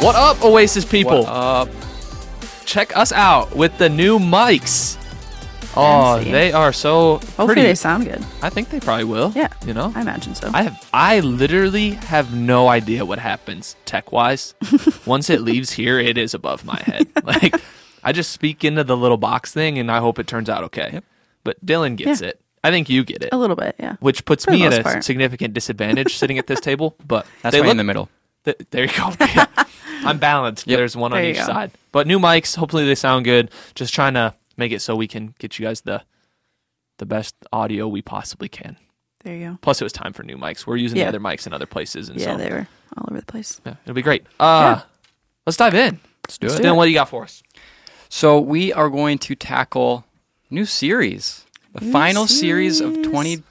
What up, Oasis people? What up? Check us out with the new mics. Oh, Fancy. they are so pretty. Hopefully pretty. they sound good. I think they probably will. Yeah. You know? I imagine so. I have I literally have no idea what happens tech wise. Once it leaves here, it is above my head. like I just speak into the little box thing and I hope it turns out okay. Yep. But Dylan gets Yeah. it. I think you get it. a little bit, yeah. Which puts For me at a part. significant disadvantage sitting at this table. But That's they right look, in the middle. th- there you go. Yeah. I'm balanced. Yep. There's one on There each side. But new mics, hopefully they sound good. Just trying to make it so we can get you guys the the best audio we possibly can. There you go. Plus, it was time for new mics. We're using Yeah. the other mics in other places, and Yeah, so they were all over the place. yeah, it'll be great. Uh, let's dive in. Let's do Let's it. do Dylan, what do you got for us? So we are going to tackle new series, the New final series of series.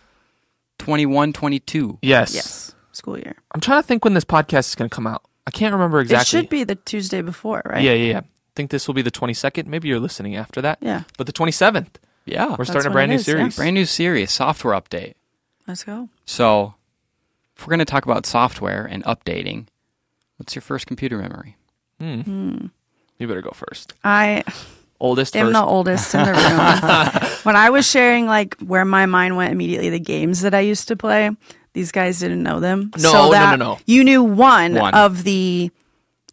2021-22. Yes. Yes. School year. I'm trying to think when this podcast is going to come out. I can't remember exactly. It should be the Tuesday before, right? Yeah, yeah, yeah. I think this will be the 22nd. Maybe you're listening after that. Yeah. But the 27th, Yeah, we're starting a brand new is, yeah. series. brand new series, software update. Let's go. So if we're going to talk about software and updating, what's your first computer memory? Hmm. You better go first. I Oldest am first. the oldest in the room. when I was sharing like where my mind went immediately, the games that I used to play, these guys didn't know them. No, so no, that no, no. You knew one, One. of the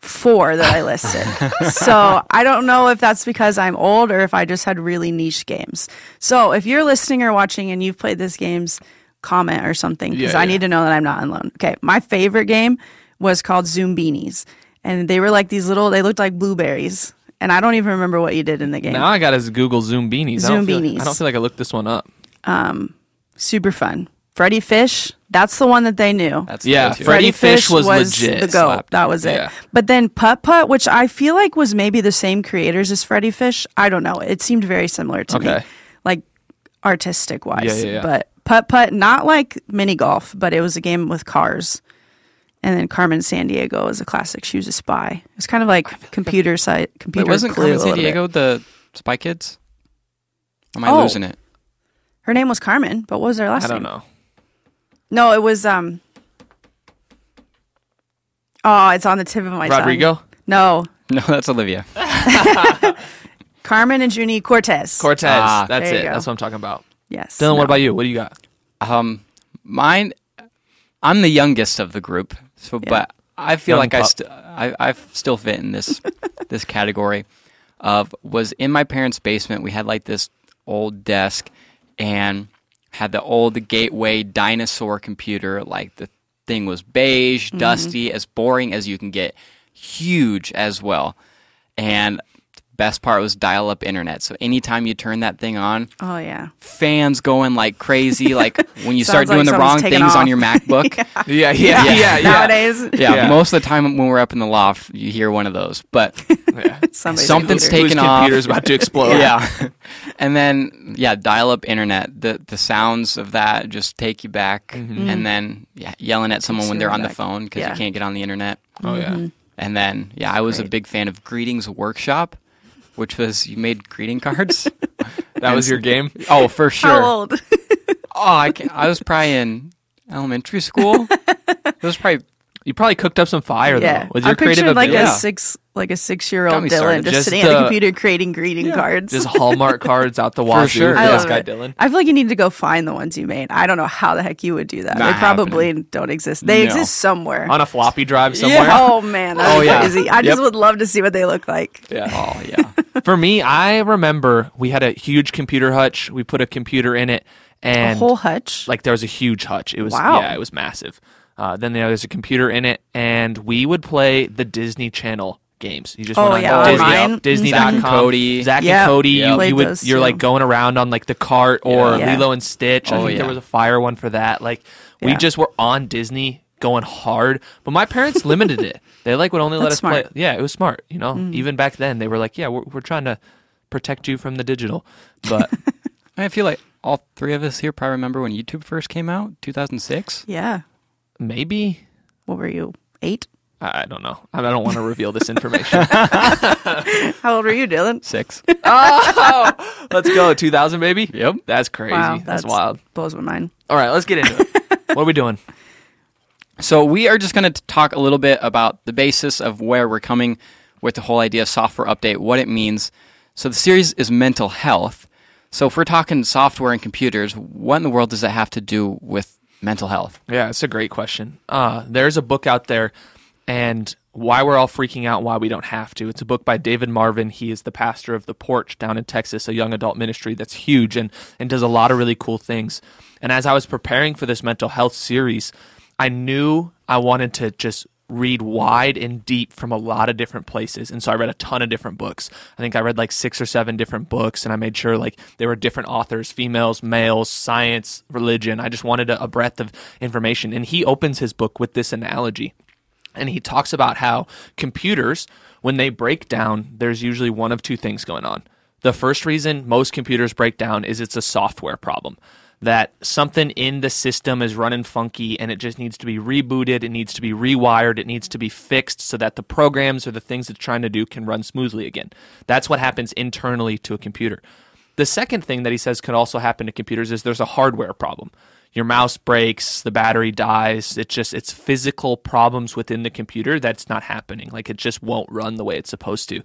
four that I listed. so I don't know if that's because I'm old or if I just had really niche games. So if you're listening or watching and you've played this games, comment or something because Yeah, I yeah. need to know that I'm not alone. Okay, my favorite game was called Zoombinis, and they were like these little. They looked like blueberries, and I don't even remember what you did in the game. Now I got his Google Zoombinis. I don't Zoom feel beanies. I don't feel like I looked this one up. Um super fun. Freddy Fish, that's the one that they knew. That's the Yeah, go-to. Freddy Fish was legit. the go. Slapped. That was it. Yeah. But then Putt Putt, which I feel like was maybe the same creators as Freddy Fish. I don't know. It seemed very similar to me, like artistic wise. Yeah, yeah, yeah. But Putt Putt, not like mini golf, but it was a game with cars. And then Carmen Sandiego is a classic. She was a spy. It was kind of like computer site, computer. Wait, wasn't Clue Carmen a San. Diego the Spy Kids? Am I Oh. losing it? Her name was Carmen, but what was her last name? I don't name? know. No, it was um. Oh, it's on the tip of my tongue. Rodrigo No, No, that's Olivia. Carmen and Juni Cortez. Cortez. Ah, That's there you it. go. That's what I'm talking about. yes. Dylan, no. what about you? What do you got? Um, mine. I'm the youngest of the group, so Yeah. but I feel Young like I, pup. st- I I still fit in this this category. Of was in my parents' basement. We had like this old desk, and had the old Gateway dinosaur computer. Like the thing was beige, Mm-hmm. dusty, as boring as you can get, huge as well, and. Best part was dial-up internet. So anytime you turn that thing on, Oh yeah. fans going like crazy, like when you start Sounds like doing the wrong taking things on your MacBook. Yeah, yeah, yeah, yeah. Nowadays, yeah, Yeah. most of the time when we're up in the loft, you hear one of those. But yeah. Something's computer. taken Whose off. computer's about to explode. yeah. and then yeah, dial-up internet. The the sounds of that just take you back, and then yeah, yelling at someone when they're right on the phone because Yeah. you can't get on the internet. Oh yeah. Mm-hmm. And then yeah, I was a big fan of Greetings Workshop, which was you made greeting cards. That was your game. oh, for sure. How old? Oh, I, can, I was probably in elementary school. it was probably You probably cooked up some fire yeah. though with your I creative pictured like ability. a six, like a six-year-old Dylan started. just, Just sitting at the- the computer creating greeting cards. Just Hallmark cards out the wazoo sure. for I this love guy it. Dylan. I feel like you need to go find the ones you made. I don't know how the heck you would do that. Not they probably don't exist. They No. exist somewhere. On a floppy drive somewhere. Oh man, that's Oh, yeah. crazy. I just Yep. would love to see what they look like. Yeah. oh yeah. For me, I remember we had a huge computer hutch. We put a computer in it, and A and whole hutch. like there was a huge hutch. It was Wow. yeah, it was massive. Uh, then there was a computer in it, and we would play the Disney Channel games. You just Oh, went on yeah, Disney, online. Disney.com, Zack and Cody. Zack Yeah. and Cody. Yeah. You, Played you would those you're too. like going around on like the cart or Yeah. Lilo and Stitch. I Oh, think there was a fire one for that. Like we Yeah. just were on Disney going hard, but my parents limited it. They like would only let That's us smart. Mm. play. Yeah, it was smart. You know, even back then they were like, yeah, we're we're trying to protect you from the digital, but. I feel like all three of us here probably remember when YouTube first came out, 2006. Yeah. Maybe What were you? Eight? I don't know. I don't want to reveal this information. How old were you, Dylan? Six. oh, let's go. 2000, baby? Yep. That's crazy. Wow, that's, wild. Blows my mind. All right, let's get into it. what are we doing? So we are just going to talk a little bit about the basis of where we're coming with the whole idea of software update, what it means. So the series is mental health. So if we're talking software and computers, what in the world does that have to do with mental health? Yeah, it's a great question. Uh, there's a book out there, and why we're all freaking out, why we don't have to. It's a book by David Marvin. He is the pastor of the Porch down in Texas, a young adult ministry that's huge and and does a lot of really cool things. And as I was preparing for this mental health series, I knew I wanted to just read wide and deep from a lot of different places. And so i read a ton of different books. I think i read like six or seven different books and i made sure like there were different authors females males science religion. I just wanted a, a breadth of information. And he opens his book with this analogy and he talks about how computers when they break down there's usually one of two things going on. The first reason most computers break down is it's a software problem that something in the system is running funky and it just needs to be rebooted, it needs to be rewired, it needs to be fixed so that the programs or the things it's trying to do can run smoothly again. That's what happens internally to a computer. The second thing that he says can also happen to computers is there's a hardware problem. Your mouse breaks, the battery dies. It's just it's physical problems within the computer that's not happening. Like it just won't run the way it's supposed to.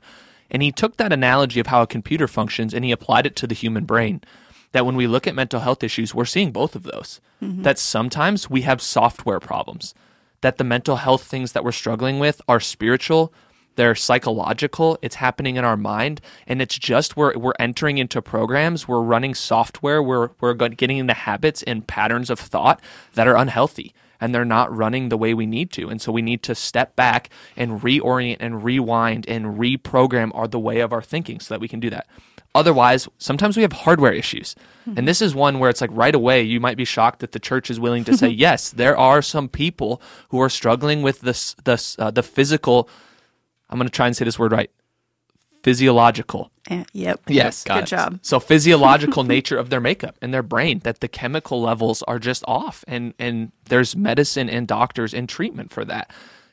And he took that analogy of how a computer functions and he applied it to the human brain that when we look at mental health issues, we're seeing both of those. Mm-hmm. That sometimes we have software problems, that the mental health things that we're struggling with are spiritual, they're psychological, it's happening in our mind, and it's just we're, we're entering into programs, we're running software, we're, we're getting into habits and patterns of thought that are unhealthy and they're not running the way we need to. And so we need to step back and reorient and rewind and reprogram our the way of our thinking so that we can do that. Otherwise, sometimes we have hardware issues. Mm-hmm. And this is one where it's like right away, you might be shocked that the church is willing to say, yes, there are some people who are struggling with this, this uh, the physical, I'm going to try and say this word right, physiological. Uh, yep. Yes. Good it. job. So physiological nature of their makeup and their brain, that the chemical levels are just off. And, and there's medicine and doctors and treatment for that.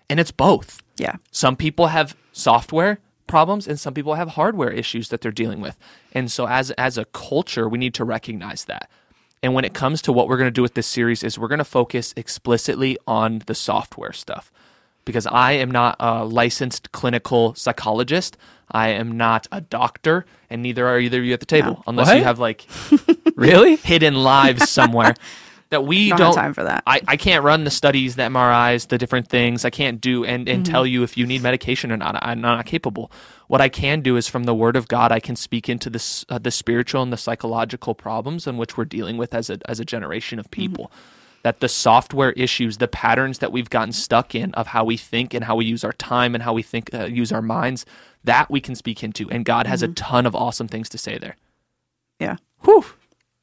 And it's both. Yeah. Some people have software problems and some people have hardware issues that they're dealing with. And so as as a culture, we need to recognize that. And when it comes to what we're going to do with this series is we're going to focus explicitly on the software stuff. Because I am not a licensed clinical psychologist. I am not a doctor, and neither are either of you at the table, no. unless what? you have like really hidden lives somewhere. that we don't, don't time for that. I, I can't run the studies, the MRIs, the different things. I can't do and, and mm-hmm. tell you if you need medication or not. I'm not capable. What I can do is from the Word of God, I can speak into the uh, the spiritual and the psychological problems in which we're dealing with as a as a generation of mm-hmm. people. Mm-hmm. That the software issues, the patterns that we've gotten stuck in of how we think and how we use our time and how we think uh, use our minds, that we can speak into. And God has mm-hmm. a ton of awesome things to say there. Yeah. Whew.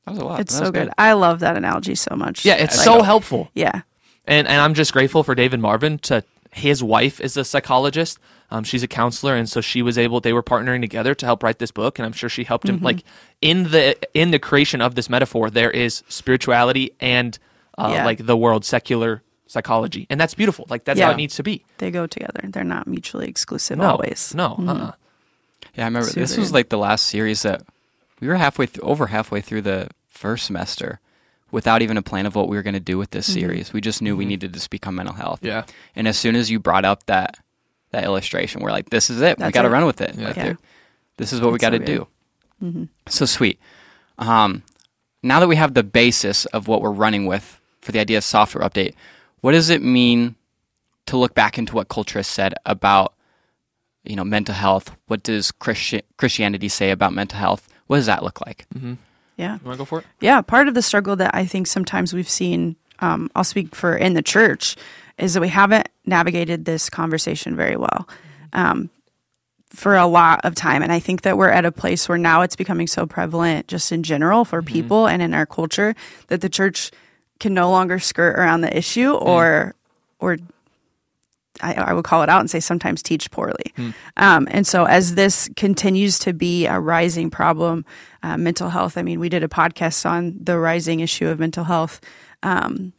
That was a lot. It's so good. good. I love that analogy so much. Yeah, it's like, so helpful. Yeah. And and I'm just grateful for David Marvin to his wife is a psychologist. Um, she's a counselor, and so she was able. They were partnering together to help write this book, and I'm sure she helped him. Mm-hmm. Like in the in the creation of this metaphor, there is spirituality and uh, yeah. like the world secular psychology, and that's beautiful. Like that's yeah. how it needs to be. They go together. They're not mutually exclusive no, always. No. Mm-hmm. Uh-uh. Yeah, I remember Super. this was like the last series that we were halfway through, over halfway through the first semester without even a plan of what we were going to do with this mm-hmm. series. We just knew mm-hmm. we needed to speak on mental health. Yeah. And as soon as you brought up that that illustration, we're like, this is it. That's we got to run with it. Yeah. Like, yeah. This is what That's we got to so do. Mm-hmm. So sweet. Um, now that we have the basis of what we're running with for the idea of software update, what does it mean to look back into what culture has said about you know mental health? What does Christi- Christianity say about mental health? What does that look like? Mm-hmm. Yeah. You want to go for it? Yeah. Part of the struggle that I think sometimes we've seen, um, I'll speak for in the church, is that we haven't navigated this conversation very well. Um, for a lot of time. And I think that we're at a place where now it's becoming so prevalent just in general for mm-hmm. people and in our culture that the church can no longer skirt around the issue or mm. or I, I, would call it out and say sometimes teach poorly. Hmm. Um, and so, as this continues to be a rising problem, uh, mental health, I mean, we did a podcast on the rising issue of mental health. Um,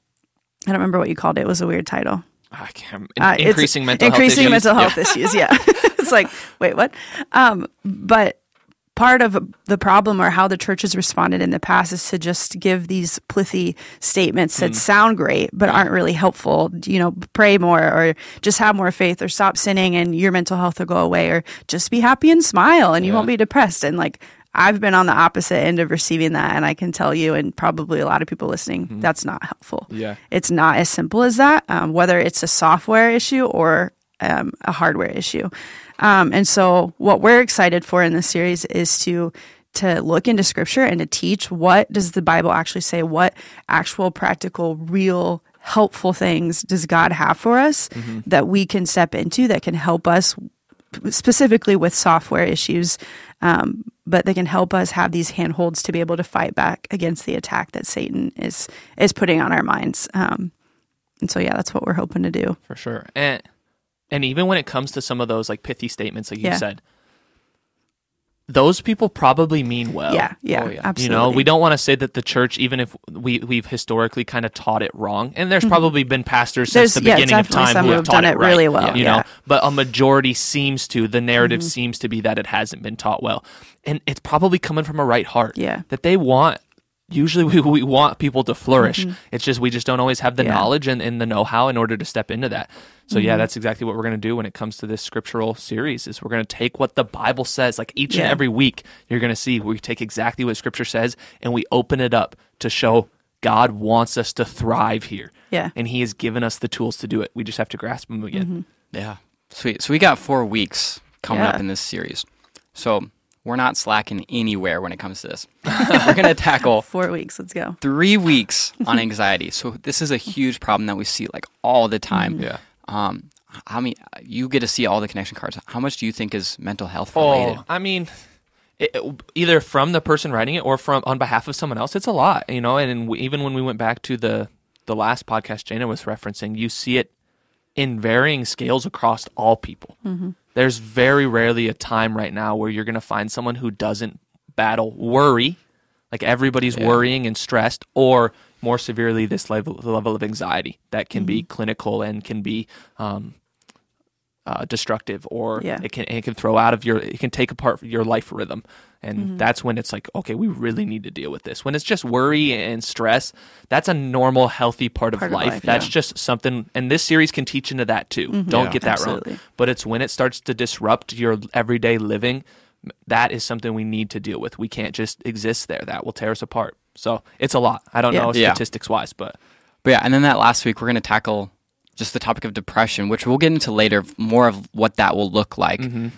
I don't remember what you called it. It was a weird title. I can't. Uh, increasing mental increasing health mental issues. health yeah. issues. Yeah, it's like wait, what? Um, but part of the problem or how the church has responded in the past is to just give these plithy statements that sound great but aren't really helpful. You know, pray more or just have more faith or stop sinning and your mental health will go away or just be happy and smile and you won't be depressed. And like, I've been on the opposite end of receiving that, and I can tell you, and probably a lot of people listening, that's not helpful. Yeah. It's not as simple as that, um, whether it's a software issue or um, a hardware issue. Um, and so, what we're excited for in this series is to to look into Scripture and to teach what does the Bible actually say? What actual, practical, real, helpful things does God have for us that we can step into that can help us specifically with software issues, um, but they can help us have these handholds to be able to fight back against the attack that Satan is is putting on our minds. Um, and so, yeah, that's what we're hoping to do. for sure. And and even when it comes to some of those like pithy statements, like you said, those people probably mean well. yeah, yeah, oh, yeah. You know, You know, we don't want to say that the church, even if we we've historically kind of taught it wrong, and there's probably been pastors since Mm-hmm. There's- the yeah, beginning of time who have taught done it right, really well, You yeah. Mm-hmm. know, but a majority seems to. The narrative seems to be that it hasn't been taught well, and it's probably coming from a right heart. Yeah. that they want. Usually, we, we want people to flourish. It's just we just don't always have the Mm-hmm. Yeah. knowledge and, and the know how in order to step into that. So Mm-hmm. yeah, that's exactly what we're going to do when it comes to this scriptural series. Is we're going to take what the Bible says, like each and every week, you're going to see we take exactly what Scripture says and we open it up to show God wants us to thrive here. Yeah. and He has given us the tools to do it. We just have to grasp them again. Yeah. Sweet. So we got four weeks coming up in this series. So we're not slacking anywhere when it comes to this. we're going to tackle Four weeks. Let's go. three weeks on anxiety. So this is a huge problem that we see like all the time. Yeah. Um, how many you get to see all the connection cards? How much do you think is mental health Oh, related? I mean, it, it- either from the person writing it or from on behalf of someone else, it's a lot, you know. And we, even when we went back to the the last podcast Jana was referencing, you see it in varying scales across all people. There's very rarely a time right now where you're going to find someone who doesn't battle worry, like everybody's worrying and stressed, or more severely, this level level of anxiety that can be clinical and can be um, uh, destructive, or Yeah. it can it can throw out of your it can take apart your life rhythm, and Mm-hmm. that's when it's like okay, we really need to deal with this. When it's just worry and stress, that's a normal, healthy part of Part of life. life, that's yeah. just something, and this series can teach into that too. Don't Yeah. get that Absolutely. wrong. But it's when it starts to disrupt your everyday living, that is something we need to deal with. We can't just exist there. That will tear us apart. So it's a lot. I don't Yeah. know Yeah. statistics wise, but But yeah, and then that last week we're going to tackle just the topic of depression, which we'll get into later, more of what that will look like. Mm-hmm.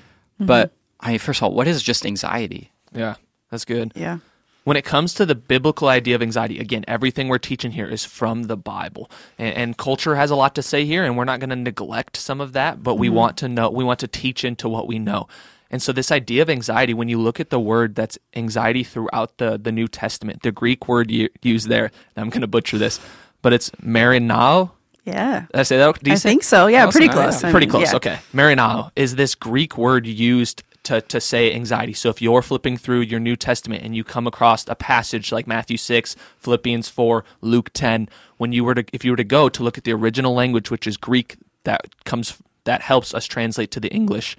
But I mean, first of all, what is just anxiety? yeah, that's good. Yeah. when it comes to the biblical idea of anxiety, again, everything we're teaching here is from the Bible, and, and culture has a lot to say here, and we're not going to neglect some of that, but we want to know, we want to teach into what we know. And so, this idea of anxiety, when you look at the word that's anxiety throughout the, the New Testament, the Greek word u- used there, I'm going to butcher this, but it's marinao. Yeah. Did I say that? I think so. Yeah, Close pretty close. Pretty close. yeah. Okay. Marinao is this Greek word used to, to say anxiety. So if you're flipping through your New Testament and you come across a passage like Matthew 6, Philippians 4, Luke 10, when you were to if you were to go to look at the original language which is Greek that comes that helps us translate to the English.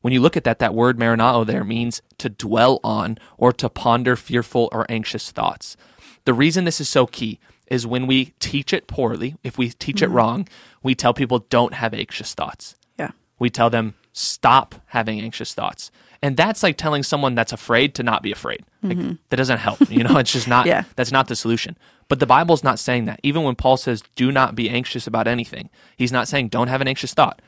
When you look at that that word marinao there means to dwell on or to ponder fearful or anxious thoughts. The reason this is so key is when we teach it poorly, if we teach it mm-hmm. wrong, we tell people don't have anxious thoughts. Yeah. we tell them stop having anxious thoughts. And that's like telling someone that's afraid to not be afraid. Like, mm-hmm. that doesn't help you know it's just not Yeah. that's not the solution. But the bible's not saying that. Even when paul says do not be anxious about anything he's not saying don't have an anxious thought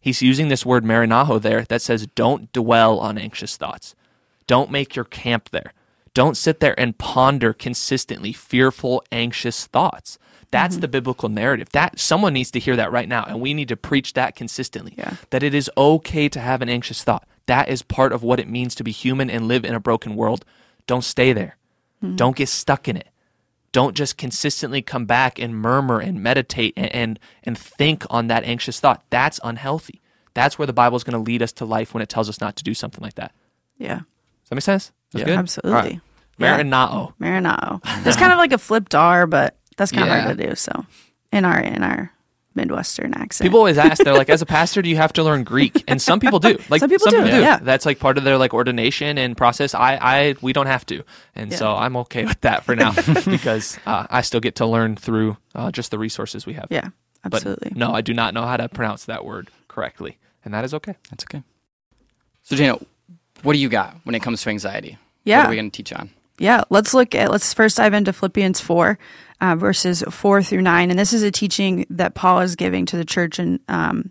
he's using this word marinaho there that says don't dwell on anxious thoughts. Don't make your camp there. Don't sit there and ponder consistently fearful anxious thoughts. That's Mm-hmm. the biblical narrative. That someone needs to hear that right now and we need to preach that consistently Yeah. that it is okay to have an anxious thought. That is part of what it means to be human and live in a broken world. Don't stay there. Mm-hmm. don't get stuck in it don't just consistently come back and murmur and meditate and and, and think on that anxious thought that's unhealthy that's where the bible is going to lead us to life when it tells us not to do something like that Yeah. does that make sense that's Yeah. good Absolutely. Right. Yeah. marinao Marinao. It's kind of like a flipped R, but that's kind of hard to do. So, in our in our Midwestern accent. People always ask, they're like, as a pastor, do you have to learn Greek? And some people do. Like Some people do, yeah. That's like part of their like ordination and process. I, I, we don't have to, and so I'm okay with that for now because uh, I still get to learn through uh, just the resources we have. yeah, But absolutely. no, I do not know how to pronounce that word correctly, and that is okay. That's okay. So, Jana, what do you got when it comes to anxiety? Yeah, What Yeah. are we going to teach on? Yeah, let's look at let's first dive into Philippians four, uh, verses four through nine, and this is a teaching that Paul is giving to the church in um,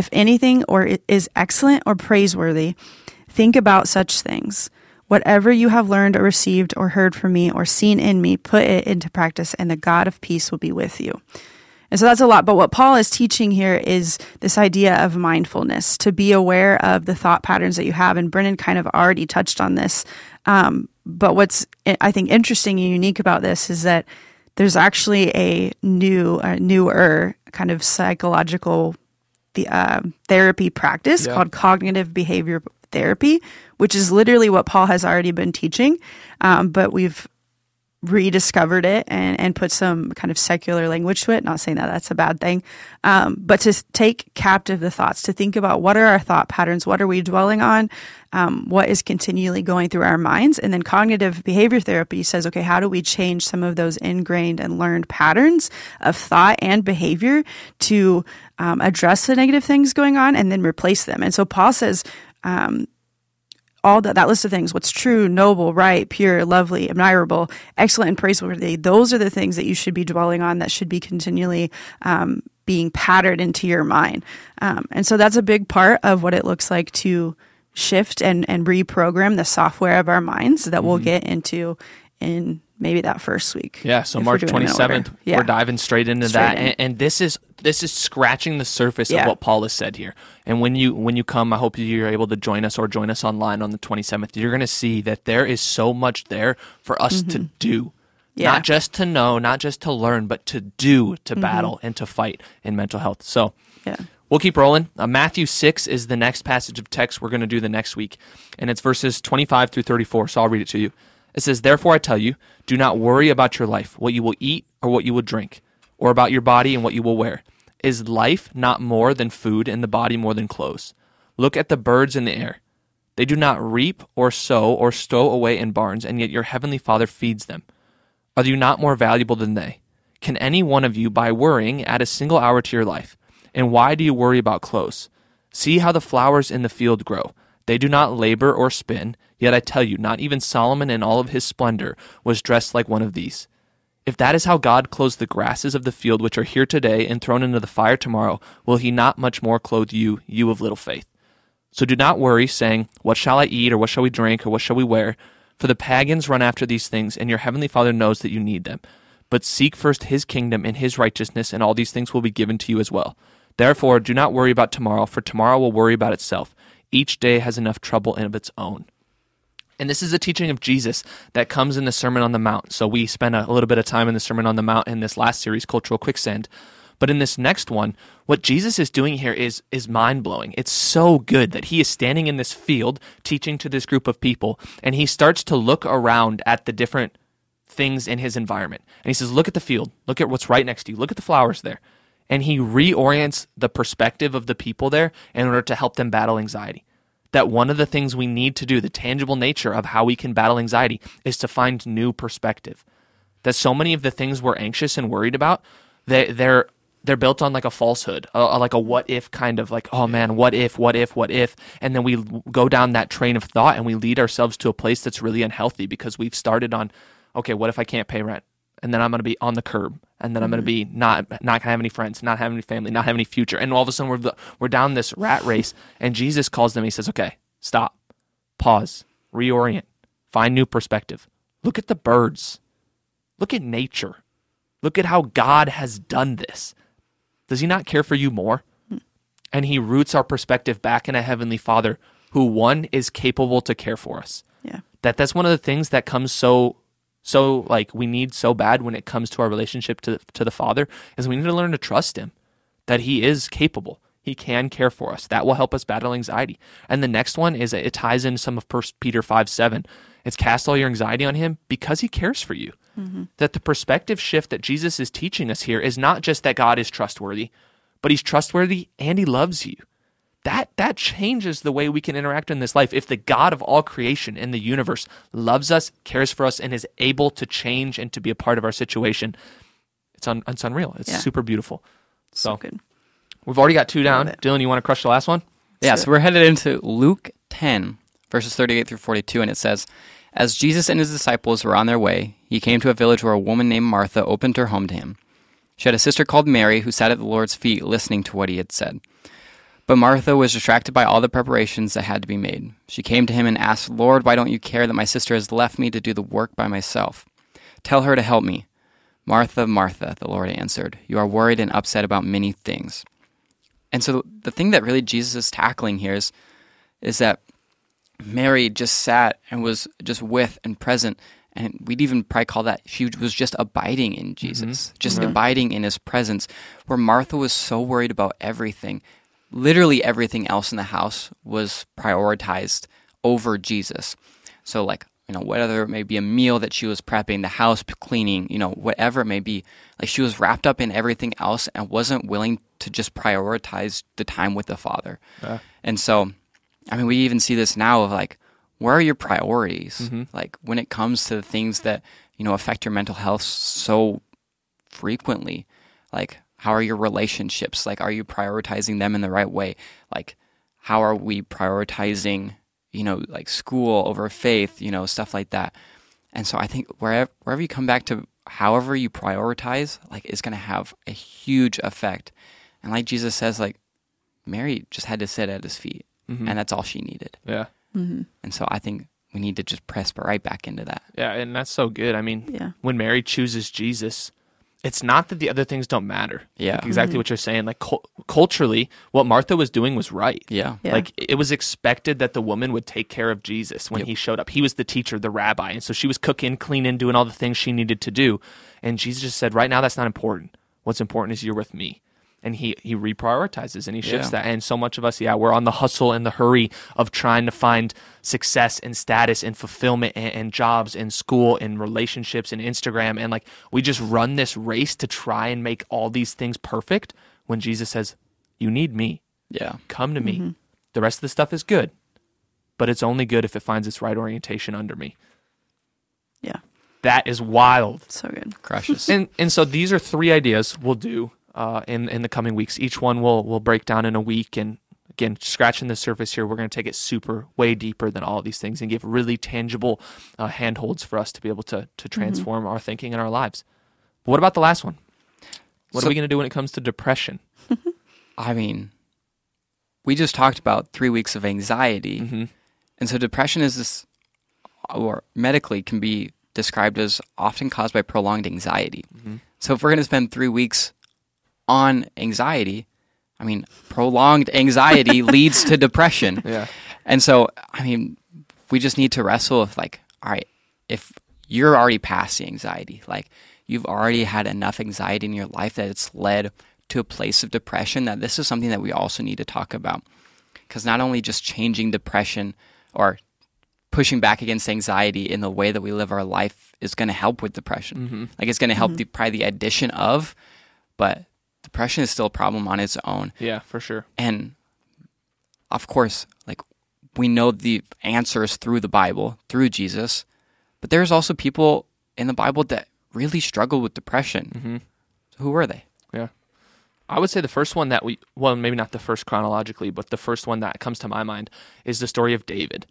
if anything or is excellent or praiseworthy, think about such things. Whatever you have learned or received or heard from me or seen in me, put it into practice, and the God of peace will be with you. And so that's a lot. But what Paul is teaching here is this idea of mindfulness, to be aware of the thought patterns that you have. And Brennan kind of already touched on this. Um, but what's, I think, interesting and unique about this is that there's actually a new, a newer kind of psychological the uh, therapy practice Yeah. called cognitive behavior therapy, which is literally what Paul has already been teaching, um, but we've rediscovered it and, and put some kind of secular language to it. Not saying that that's a bad thing, um, but to take captive the thoughts, to think about what are our thought patterns, what are we dwelling on, um, what is continually going through our minds, and then cognitive behavior therapy says, okay, how do we change some of those ingrained and learned patterns of thought and behavior to um, address the negative things going on and then replace them? And so Paul says. Um, all that, that list of things what's true noble right pure lovely admirable excellent and praiseworthy those are the things that you should be dwelling on that should be continually um, being patterned into your mind. Um, and so that's a big part of what it looks like to shift and, and reprogram the software of our minds that we'll get into in maybe that first week Mm-hmm. Yeah, so March doing it twenty in seventh, order. yeah we're diving straight into Straight that, in. and, and this is this is scratching the surface Yeah. of what Paul has said here. And when you when you come, I hope you're able to join us or join us online on the twenty seventh. You're going to see that there is so much there for us to do, Mm-hmm. Yeah. not just to know, not just to learn, but to do, to Mm-hmm. battle, and to fight in mental health. So. yeah We'll keep rolling. Uh, Matthew 6 is the next passage of text we're going to do the next week, and it's verses 25 through 34, so I'll read it to you. It says, Therefore I tell you, do not worry about your life, what you will eat or what you will drink, or about your body and what you will wear. Is life not more than food, and the body more than clothes? Look at the birds in the air. They do not reap or sow or stow away in barns, and yet your heavenly Father feeds them. Are you not more valuable than they? Can any one of you, by worrying, add a single hour to your life? And why do you worry about clothes? See how the flowers in the field grow. They do not labor or spin, yet I tell you, not even Solomon in all of his splendor was dressed like one of these. If that is how God clothes the grasses of the field which are here today and thrown into the fire tomorrow, will he not much more clothe you, you of little faith? So do not worry, saying, What shall I eat, or what shall we drink, or what shall we wear? For the pagans run after these things, and your heavenly Father knows that you need them. But seek first his kingdom and his righteousness, and all these things will be given to you as well. Therefore, do not worry about tomorrow, for tomorrow will worry about itself. Each day has enough trouble of its own. And this is a teaching of Jesus that comes in the Sermon on the Mount. So we spent a little bit of time in the Sermon on the Mount in this last series, Cultural Quicksand. But in this next one, what Jesus is doing here is is mind blowing. It's so good that he is standing in this field teaching to this group of people, and he starts to look around at the different things in his environment. And he says, Look at the field, look at what's right next to you, look at the flowers there. And he reorients the perspective of the people there in order to help them battle anxiety that one of the things we need to do, the tangible nature of how we can battle anxiety, is to find new perspective. That so many of the things we're anxious and worried about, they, they're they're built on like a falsehood, uh, like a what if kind of like, oh man, what if, what if, what if, and then we go down that train of thought and we lead ourselves to a place that's really unhealthy because we've started on, okay, what if I can't pay rent, and then I'm going to be on the curb, and then I'm going to mm-hmm. be not not gonna have any friends, not have any family, not have any future, and all of a sudden we're we're down this rat race, and Jesus calls them. He says, okay, stop, pause, reorient, find new perspective. Look at the birds. Look at nature. Look at how God has done this. Does he not care for you more? Hmm. And he roots our perspective back in a heavenly Father who one is capable to care for us. Yeah. That that's one of the things that comes so so like we need so bad when it comes to our relationship to to the Father is we need to learn to trust him that he is capable. He can care for us. That will help us battle anxiety. And the next one is it ties in some of First Peter 5 7. It's cast all your anxiety on him because he cares for you. Mm-hmm. That the perspective shift that Jesus is teaching us here is not just that God is trustworthy, but he's trustworthy and he loves you. That that changes the way we can interact in this life. If the God of all creation in the universe loves us, cares for us, and is able to change and to be a part of our situation, it's un, it's unreal. It's Yeah. super beautiful. So, Good. we've already got two down. Dylan, you want to crush the last one? Yeah, so we're headed into Luke 10, verses 38 through 42, and it says, As Jesus and his disciples were on their way, he came to a village where a woman named Martha opened her home to him. She had a sister called Mary who sat at the Lord's feet listening to what he had said. But Martha was distracted by all the preparations that had to be made. She came to him and asked, Lord, why don't you care that my sister has left me to do the work by myself? Tell her to help me. Martha, Martha, the Lord answered, You are worried and upset about many things. And so the thing that really Jesus is tackling here is, is that Mary just sat and was just with and present. And we'd even probably call that she was just abiding in Jesus, mm-hmm. just mm-hmm. abiding in his presence. Where Martha was so worried about everything, literally everything else in the house was prioritized over Jesus. So, like, you know, whether it may be a meal that she was prepping, the house cleaning, you know, whatever it may be, like she was wrapped up in everything else and wasn't willing to just prioritize the time with the Father. And so, I mean, we even see this now of like, where are your priorities? Mm-hmm. Like when it comes to the things that, you know, affect your mental health so frequently, like how are your relationships? Like, are you prioritizing them in the right way? Like, how are we prioritizing, you know, like school over faith, you know, stuff like that. And so I think wherever, wherever you come back to, however you prioritize, like, is going to have a huge effect. And like Jesus says, like, Mary just had to sit at his feet, mm-hmm. and that's all she needed. Yeah. Mm-hmm. And so I think we need to just press right back into that. Yeah, and that's so good. I mean, Yeah. when Mary chooses Jesus, it's not that the other things don't matter. Yeah. Like exactly mm-hmm. what you're saying. Like cul- culturally, what Martha was doing was right. Yeah. Yeah. Like it was expected that the woman would take care of Jesus when Yep. he showed up. He was the teacher, the rabbi, and so she was cooking, cleaning, doing all the things she needed to do. And Jesus just said, "Right now, that's not important. What's important is you're with me." And he he reprioritizes and he shifts Yeah. that. And so much of us, yeah, we're on the hustle and the hurry of trying to find success and status and fulfillment and, and jobs and school and relationships and Instagram and like we just run this race to try and make all these things perfect. When Jesus says, "You need me." Yeah. come to me. Mm-hmm. The rest of the stuff is good, but it's only good if it finds its right orientation under me. Yeah. That is wild. So good. Crushes. And and so these are three ideas we'll do uh, in in the coming weeks. Each one will will break down in a week. And again, scratching the surface here, we're going to take it super way deeper than all of these things and give really tangible uh, handholds for us to be able to to transform our thinking and our lives. But what about the last one? What So- are we going to do when it comes to depression? I mean, we just talked about three weeks of anxiety. Mm-hmm. And so depression is this, or medically can be described as often caused by prolonged anxiety. Mm-hmm. So if we're going to spend three weeks on anxiety, I mean, prolonged anxiety leads to depression. Yeah. And so, I mean, we just need to wrestle with like, all right, if you're already past the anxiety, like you've already had enough anxiety in your life that it's led to a place of depression, that this is something that we also need to talk about. Because not only just changing depression or pushing back against anxiety in the way that we live our life is going to help with depression. Mm-hmm. Like it's going to help mm-hmm. the probably the addition of, but depression is still a problem on its own. Yeah, for sure. And of course, like we know the answers through the Bible, through Jesus, but there's also people in the Bible that really struggle with depression. Mm-hmm. Who were they? Yeah. I would say the first one that we, well, maybe not the first chronologically, but the first one that comes to my mind is the story of David.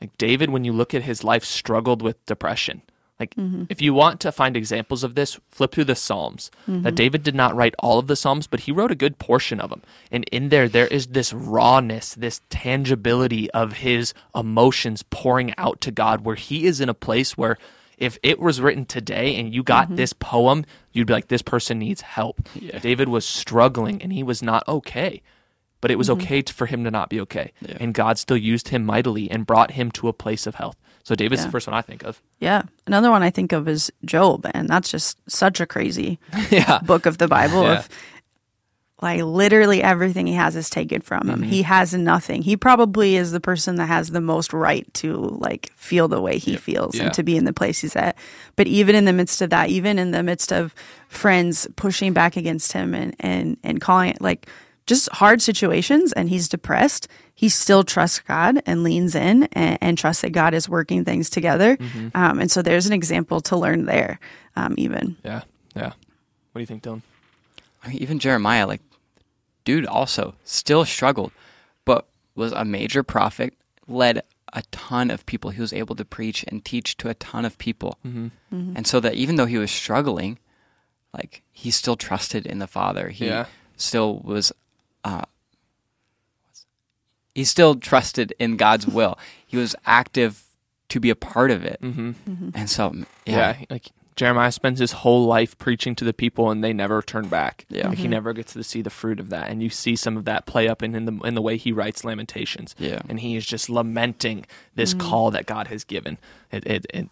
Like David, when you look at his life, struggled with depression. Like, mm-hmm. if you want to find examples of this, flip through the Psalms. That mm-hmm. David did not write all of the Psalms, but he wrote a good portion of them. And in there, there is this rawness, this tangibility of his emotions pouring out to God, where he is in a place where if it was written today and you got mm-hmm. this poem, you'd be like, this person needs help. Yeah. David was struggling and he was not okay, but it was okay t- for him to not be okay. Yeah. And God still used him mightily and brought him to a place of health. So David's Yeah. the first one I think of. Yeah. Another one I think of is Job, and that's just such a crazy yeah. book of the Bible Yeah. of like literally everything he has is taken from him. Mm-hmm. He has nothing. He probably is the person that has the most right to like feel the way he feels Yeah. and to be in the place he's at. But even in the midst of that, even in the midst of friends pushing back against him and and and calling it like just hard situations and he's depressed, he still trusts God and leans in and, and trusts that God is working things together. Mm-hmm. Um, and so there's an example to learn there, um, even. Yeah. Yeah. What do you think, Dylan? I mean, even Jeremiah, like, dude, also still struggled, but was a major prophet, led a ton of people. He was able to preach and teach to a ton of people, Mm-hmm. and so that even though he was struggling, like he still trusted in the Father. He Yeah. still was. Uh, he still trusted in God's will. He was active to be a part of it, mm-hmm. mm-hmm. and so Yeah. yeah, Like Jeremiah spends his whole life preaching to the people and they never turn back. Yeah. Like he mm-hmm. never gets to see the fruit of that. And you see some of that play up in, in the in the way he writes Lamentations. Yeah. And he is just lamenting this mm-hmm. call that God has given. It, it, it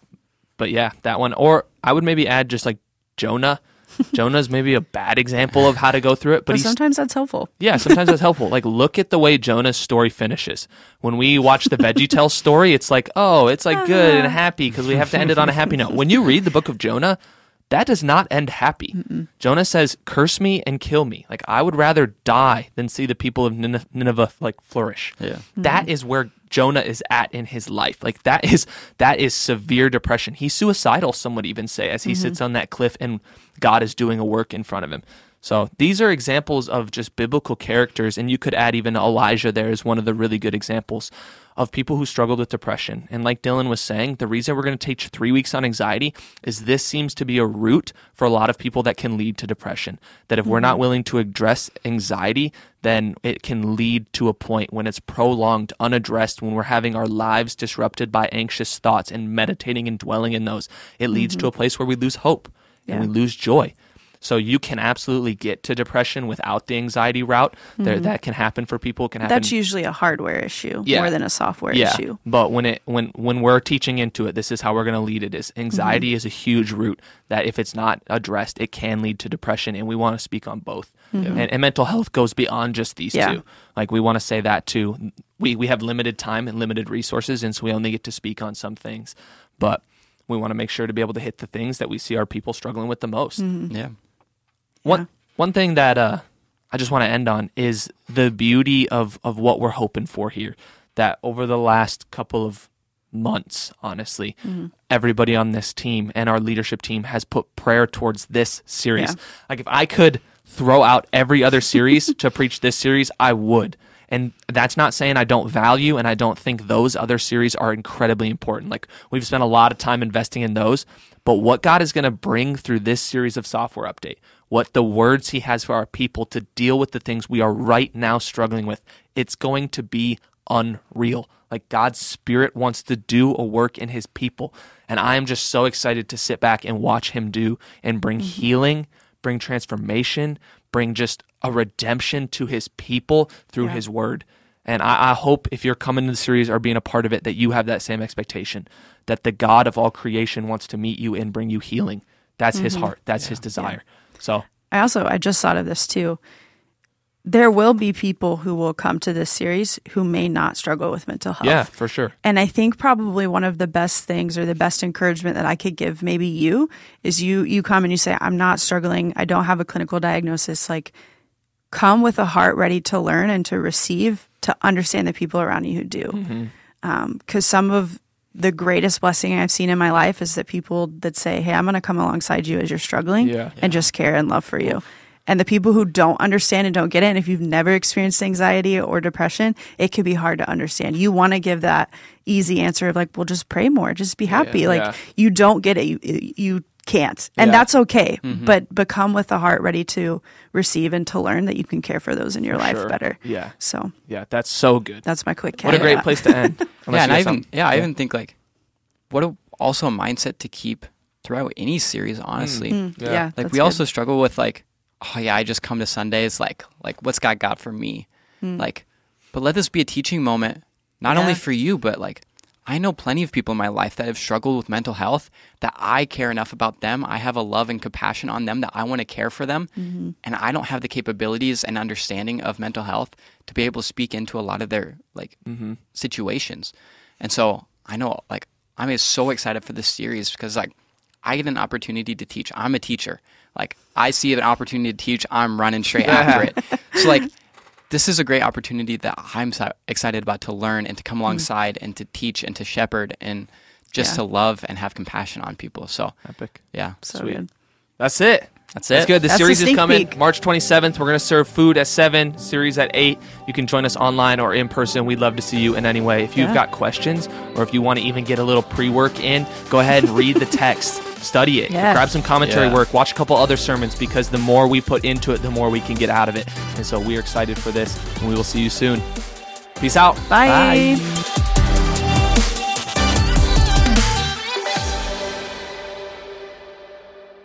but yeah, that one. Or I would maybe add just like Jonah. Jonah's maybe a bad example of how to go through it, but But sometimes that's helpful. yeah, sometimes that's helpful. Like, look at the way Jonah's story finishes. When we watch the VeggieTales story, it's like, oh, it's like good and happy because we have to end it on a happy note. When you read the book of Jonah, that does not end happy. Jonah says, "Curse me and kill me. Like I would rather die than see the people of Nineveh, Nineveh like flourish." Yeah. That mm-hmm. is where Jonah is at in his life. Like that is that is severe depression. He's suicidal, some would even say, as he mm-hmm. sits on that cliff and God is doing a work in front of him. So these are examples of just biblical characters, and you could add even Elijah there as one of the really good examples of people who struggled with depression. And like Dylan was saying, the reason we're going to teach three weeks on anxiety is this seems to be a root for a lot of people that can lead to depression. That if we're not mm-hmm. willing to address anxiety, then it can lead to a point when it's prolonged, unaddressed, when we're having our lives disrupted by anxious thoughts and meditating and dwelling in those. It leads to mm-hmm. a place where we lose hope and Yeah. we lose joy. So you can absolutely get to depression without the anxiety route. There, that can happen for people. It can happen. That's usually a hardware issue Yeah. more than a software yeah, issue. but when it when when we're teaching into it, this is how we're going to lead it. Is anxiety Mm-hmm. is a huge root that if it's not addressed, it can lead to depression, and we want to speak on both. And, and mental health goes beyond just these Mm-hmm. Yeah. two. Like we want to say that too. We we have limited time and limited resources, and so we only get to speak on some things, but. We want to make sure to be able to hit the things that we see our people struggling with the most. yeah, One Yeah. one thing that uh, I just want to end on is the beauty of of what we're hoping for here. That over the last couple of months, honestly, everybody on this team and our leadership team has put prayer towards this series. Yeah. Like if I could throw out every other series to preach this series, I would. And that's not saying I don't value and I don't think those other series are incredibly important. Like we've spent a lot of time investing in those, but what God is going to bring through this series of software update, what the words he has for our people to deal with the things we are right now struggling with, it's going to be unreal. Like God's spirit wants to do a work in his people. And I am just so excited to sit back and watch him do and bring mm-hmm. healing, bring transformation, bring just a redemption to his people through Yeah. his word. And I, I hope if you're coming to the series or being a part of it, that you have that same expectation that the God of all creation wants to meet you and bring you healing. That's his mm-hmm. heart. That's his desire. So I also I just thought of this too. There will be people who will come to this series who may not struggle with mental health. yeah, for sure. And I think probably one of the best things or the best encouragement that I could give maybe you is you you come and you say I'm not struggling, I don't have a clinical diagnosis like come with a heart ready to learn and to receive to understand the people around you who do. Mm-hmm. Because some of the greatest blessing I've seen in my life is that people that say, "Hey, I'm going to come alongside you as you're struggling Yeah. and just care and love for you." And the people who don't understand and don't get it, and if you've never experienced anxiety or depression, it could be hard to understand. You want to give that easy answer of like, "Well, just pray more, just be happy." like yeah. you don't get it, you you can't, and Yeah. that's okay. But but come with a heart ready to receive and to learn that you can care for those in your life Sure. better. Yeah. So Yeah, that's so good. that's my quick. What a great place to end. Yeah, and I even some- yeah, I even think like, what do also a mindset to keep throughout any series. Honestly, Mm, Yeah. yeah. like we good. also struggle with like, oh yeah, I just come to Sundays. Like, like what's God got for me? Hmm. Like, but let this be a teaching moment, not only for you, but like. I know plenty of people in my life that have struggled with mental health that I care enough about them. I have a love and compassion on them that I want to care for them. Mm-hmm. And I don't have the capabilities and understanding of mental health to be able to speak into a lot of their like mm-hmm. situations. And so I know like I'm just so excited for this series because like I get an opportunity to teach. I'm a teacher. Like I see an opportunity to teach, I'm running straight after it. So like this is a great opportunity that I'm so excited about to learn and to come mm-hmm. alongside and to teach and to shepherd and just Yeah. to love and have compassion on people. So Epic. yeah, so Sweet. good. That's it. That's it. That's it. good. The That's series is coming peek. March 27th. We're going to serve food at 7, series at 8. You can join us online or in person. We'd love to see you in any way. If you've Yeah. got questions or if you want to even get a little pre work in, go ahead and read the text, study it, Yeah. grab some commentary Yeah. work, watch a couple other sermons because the more we put into it, the more we can get out of it. And so we're excited for this, and we will see you soon. Peace out. Bye. Bye.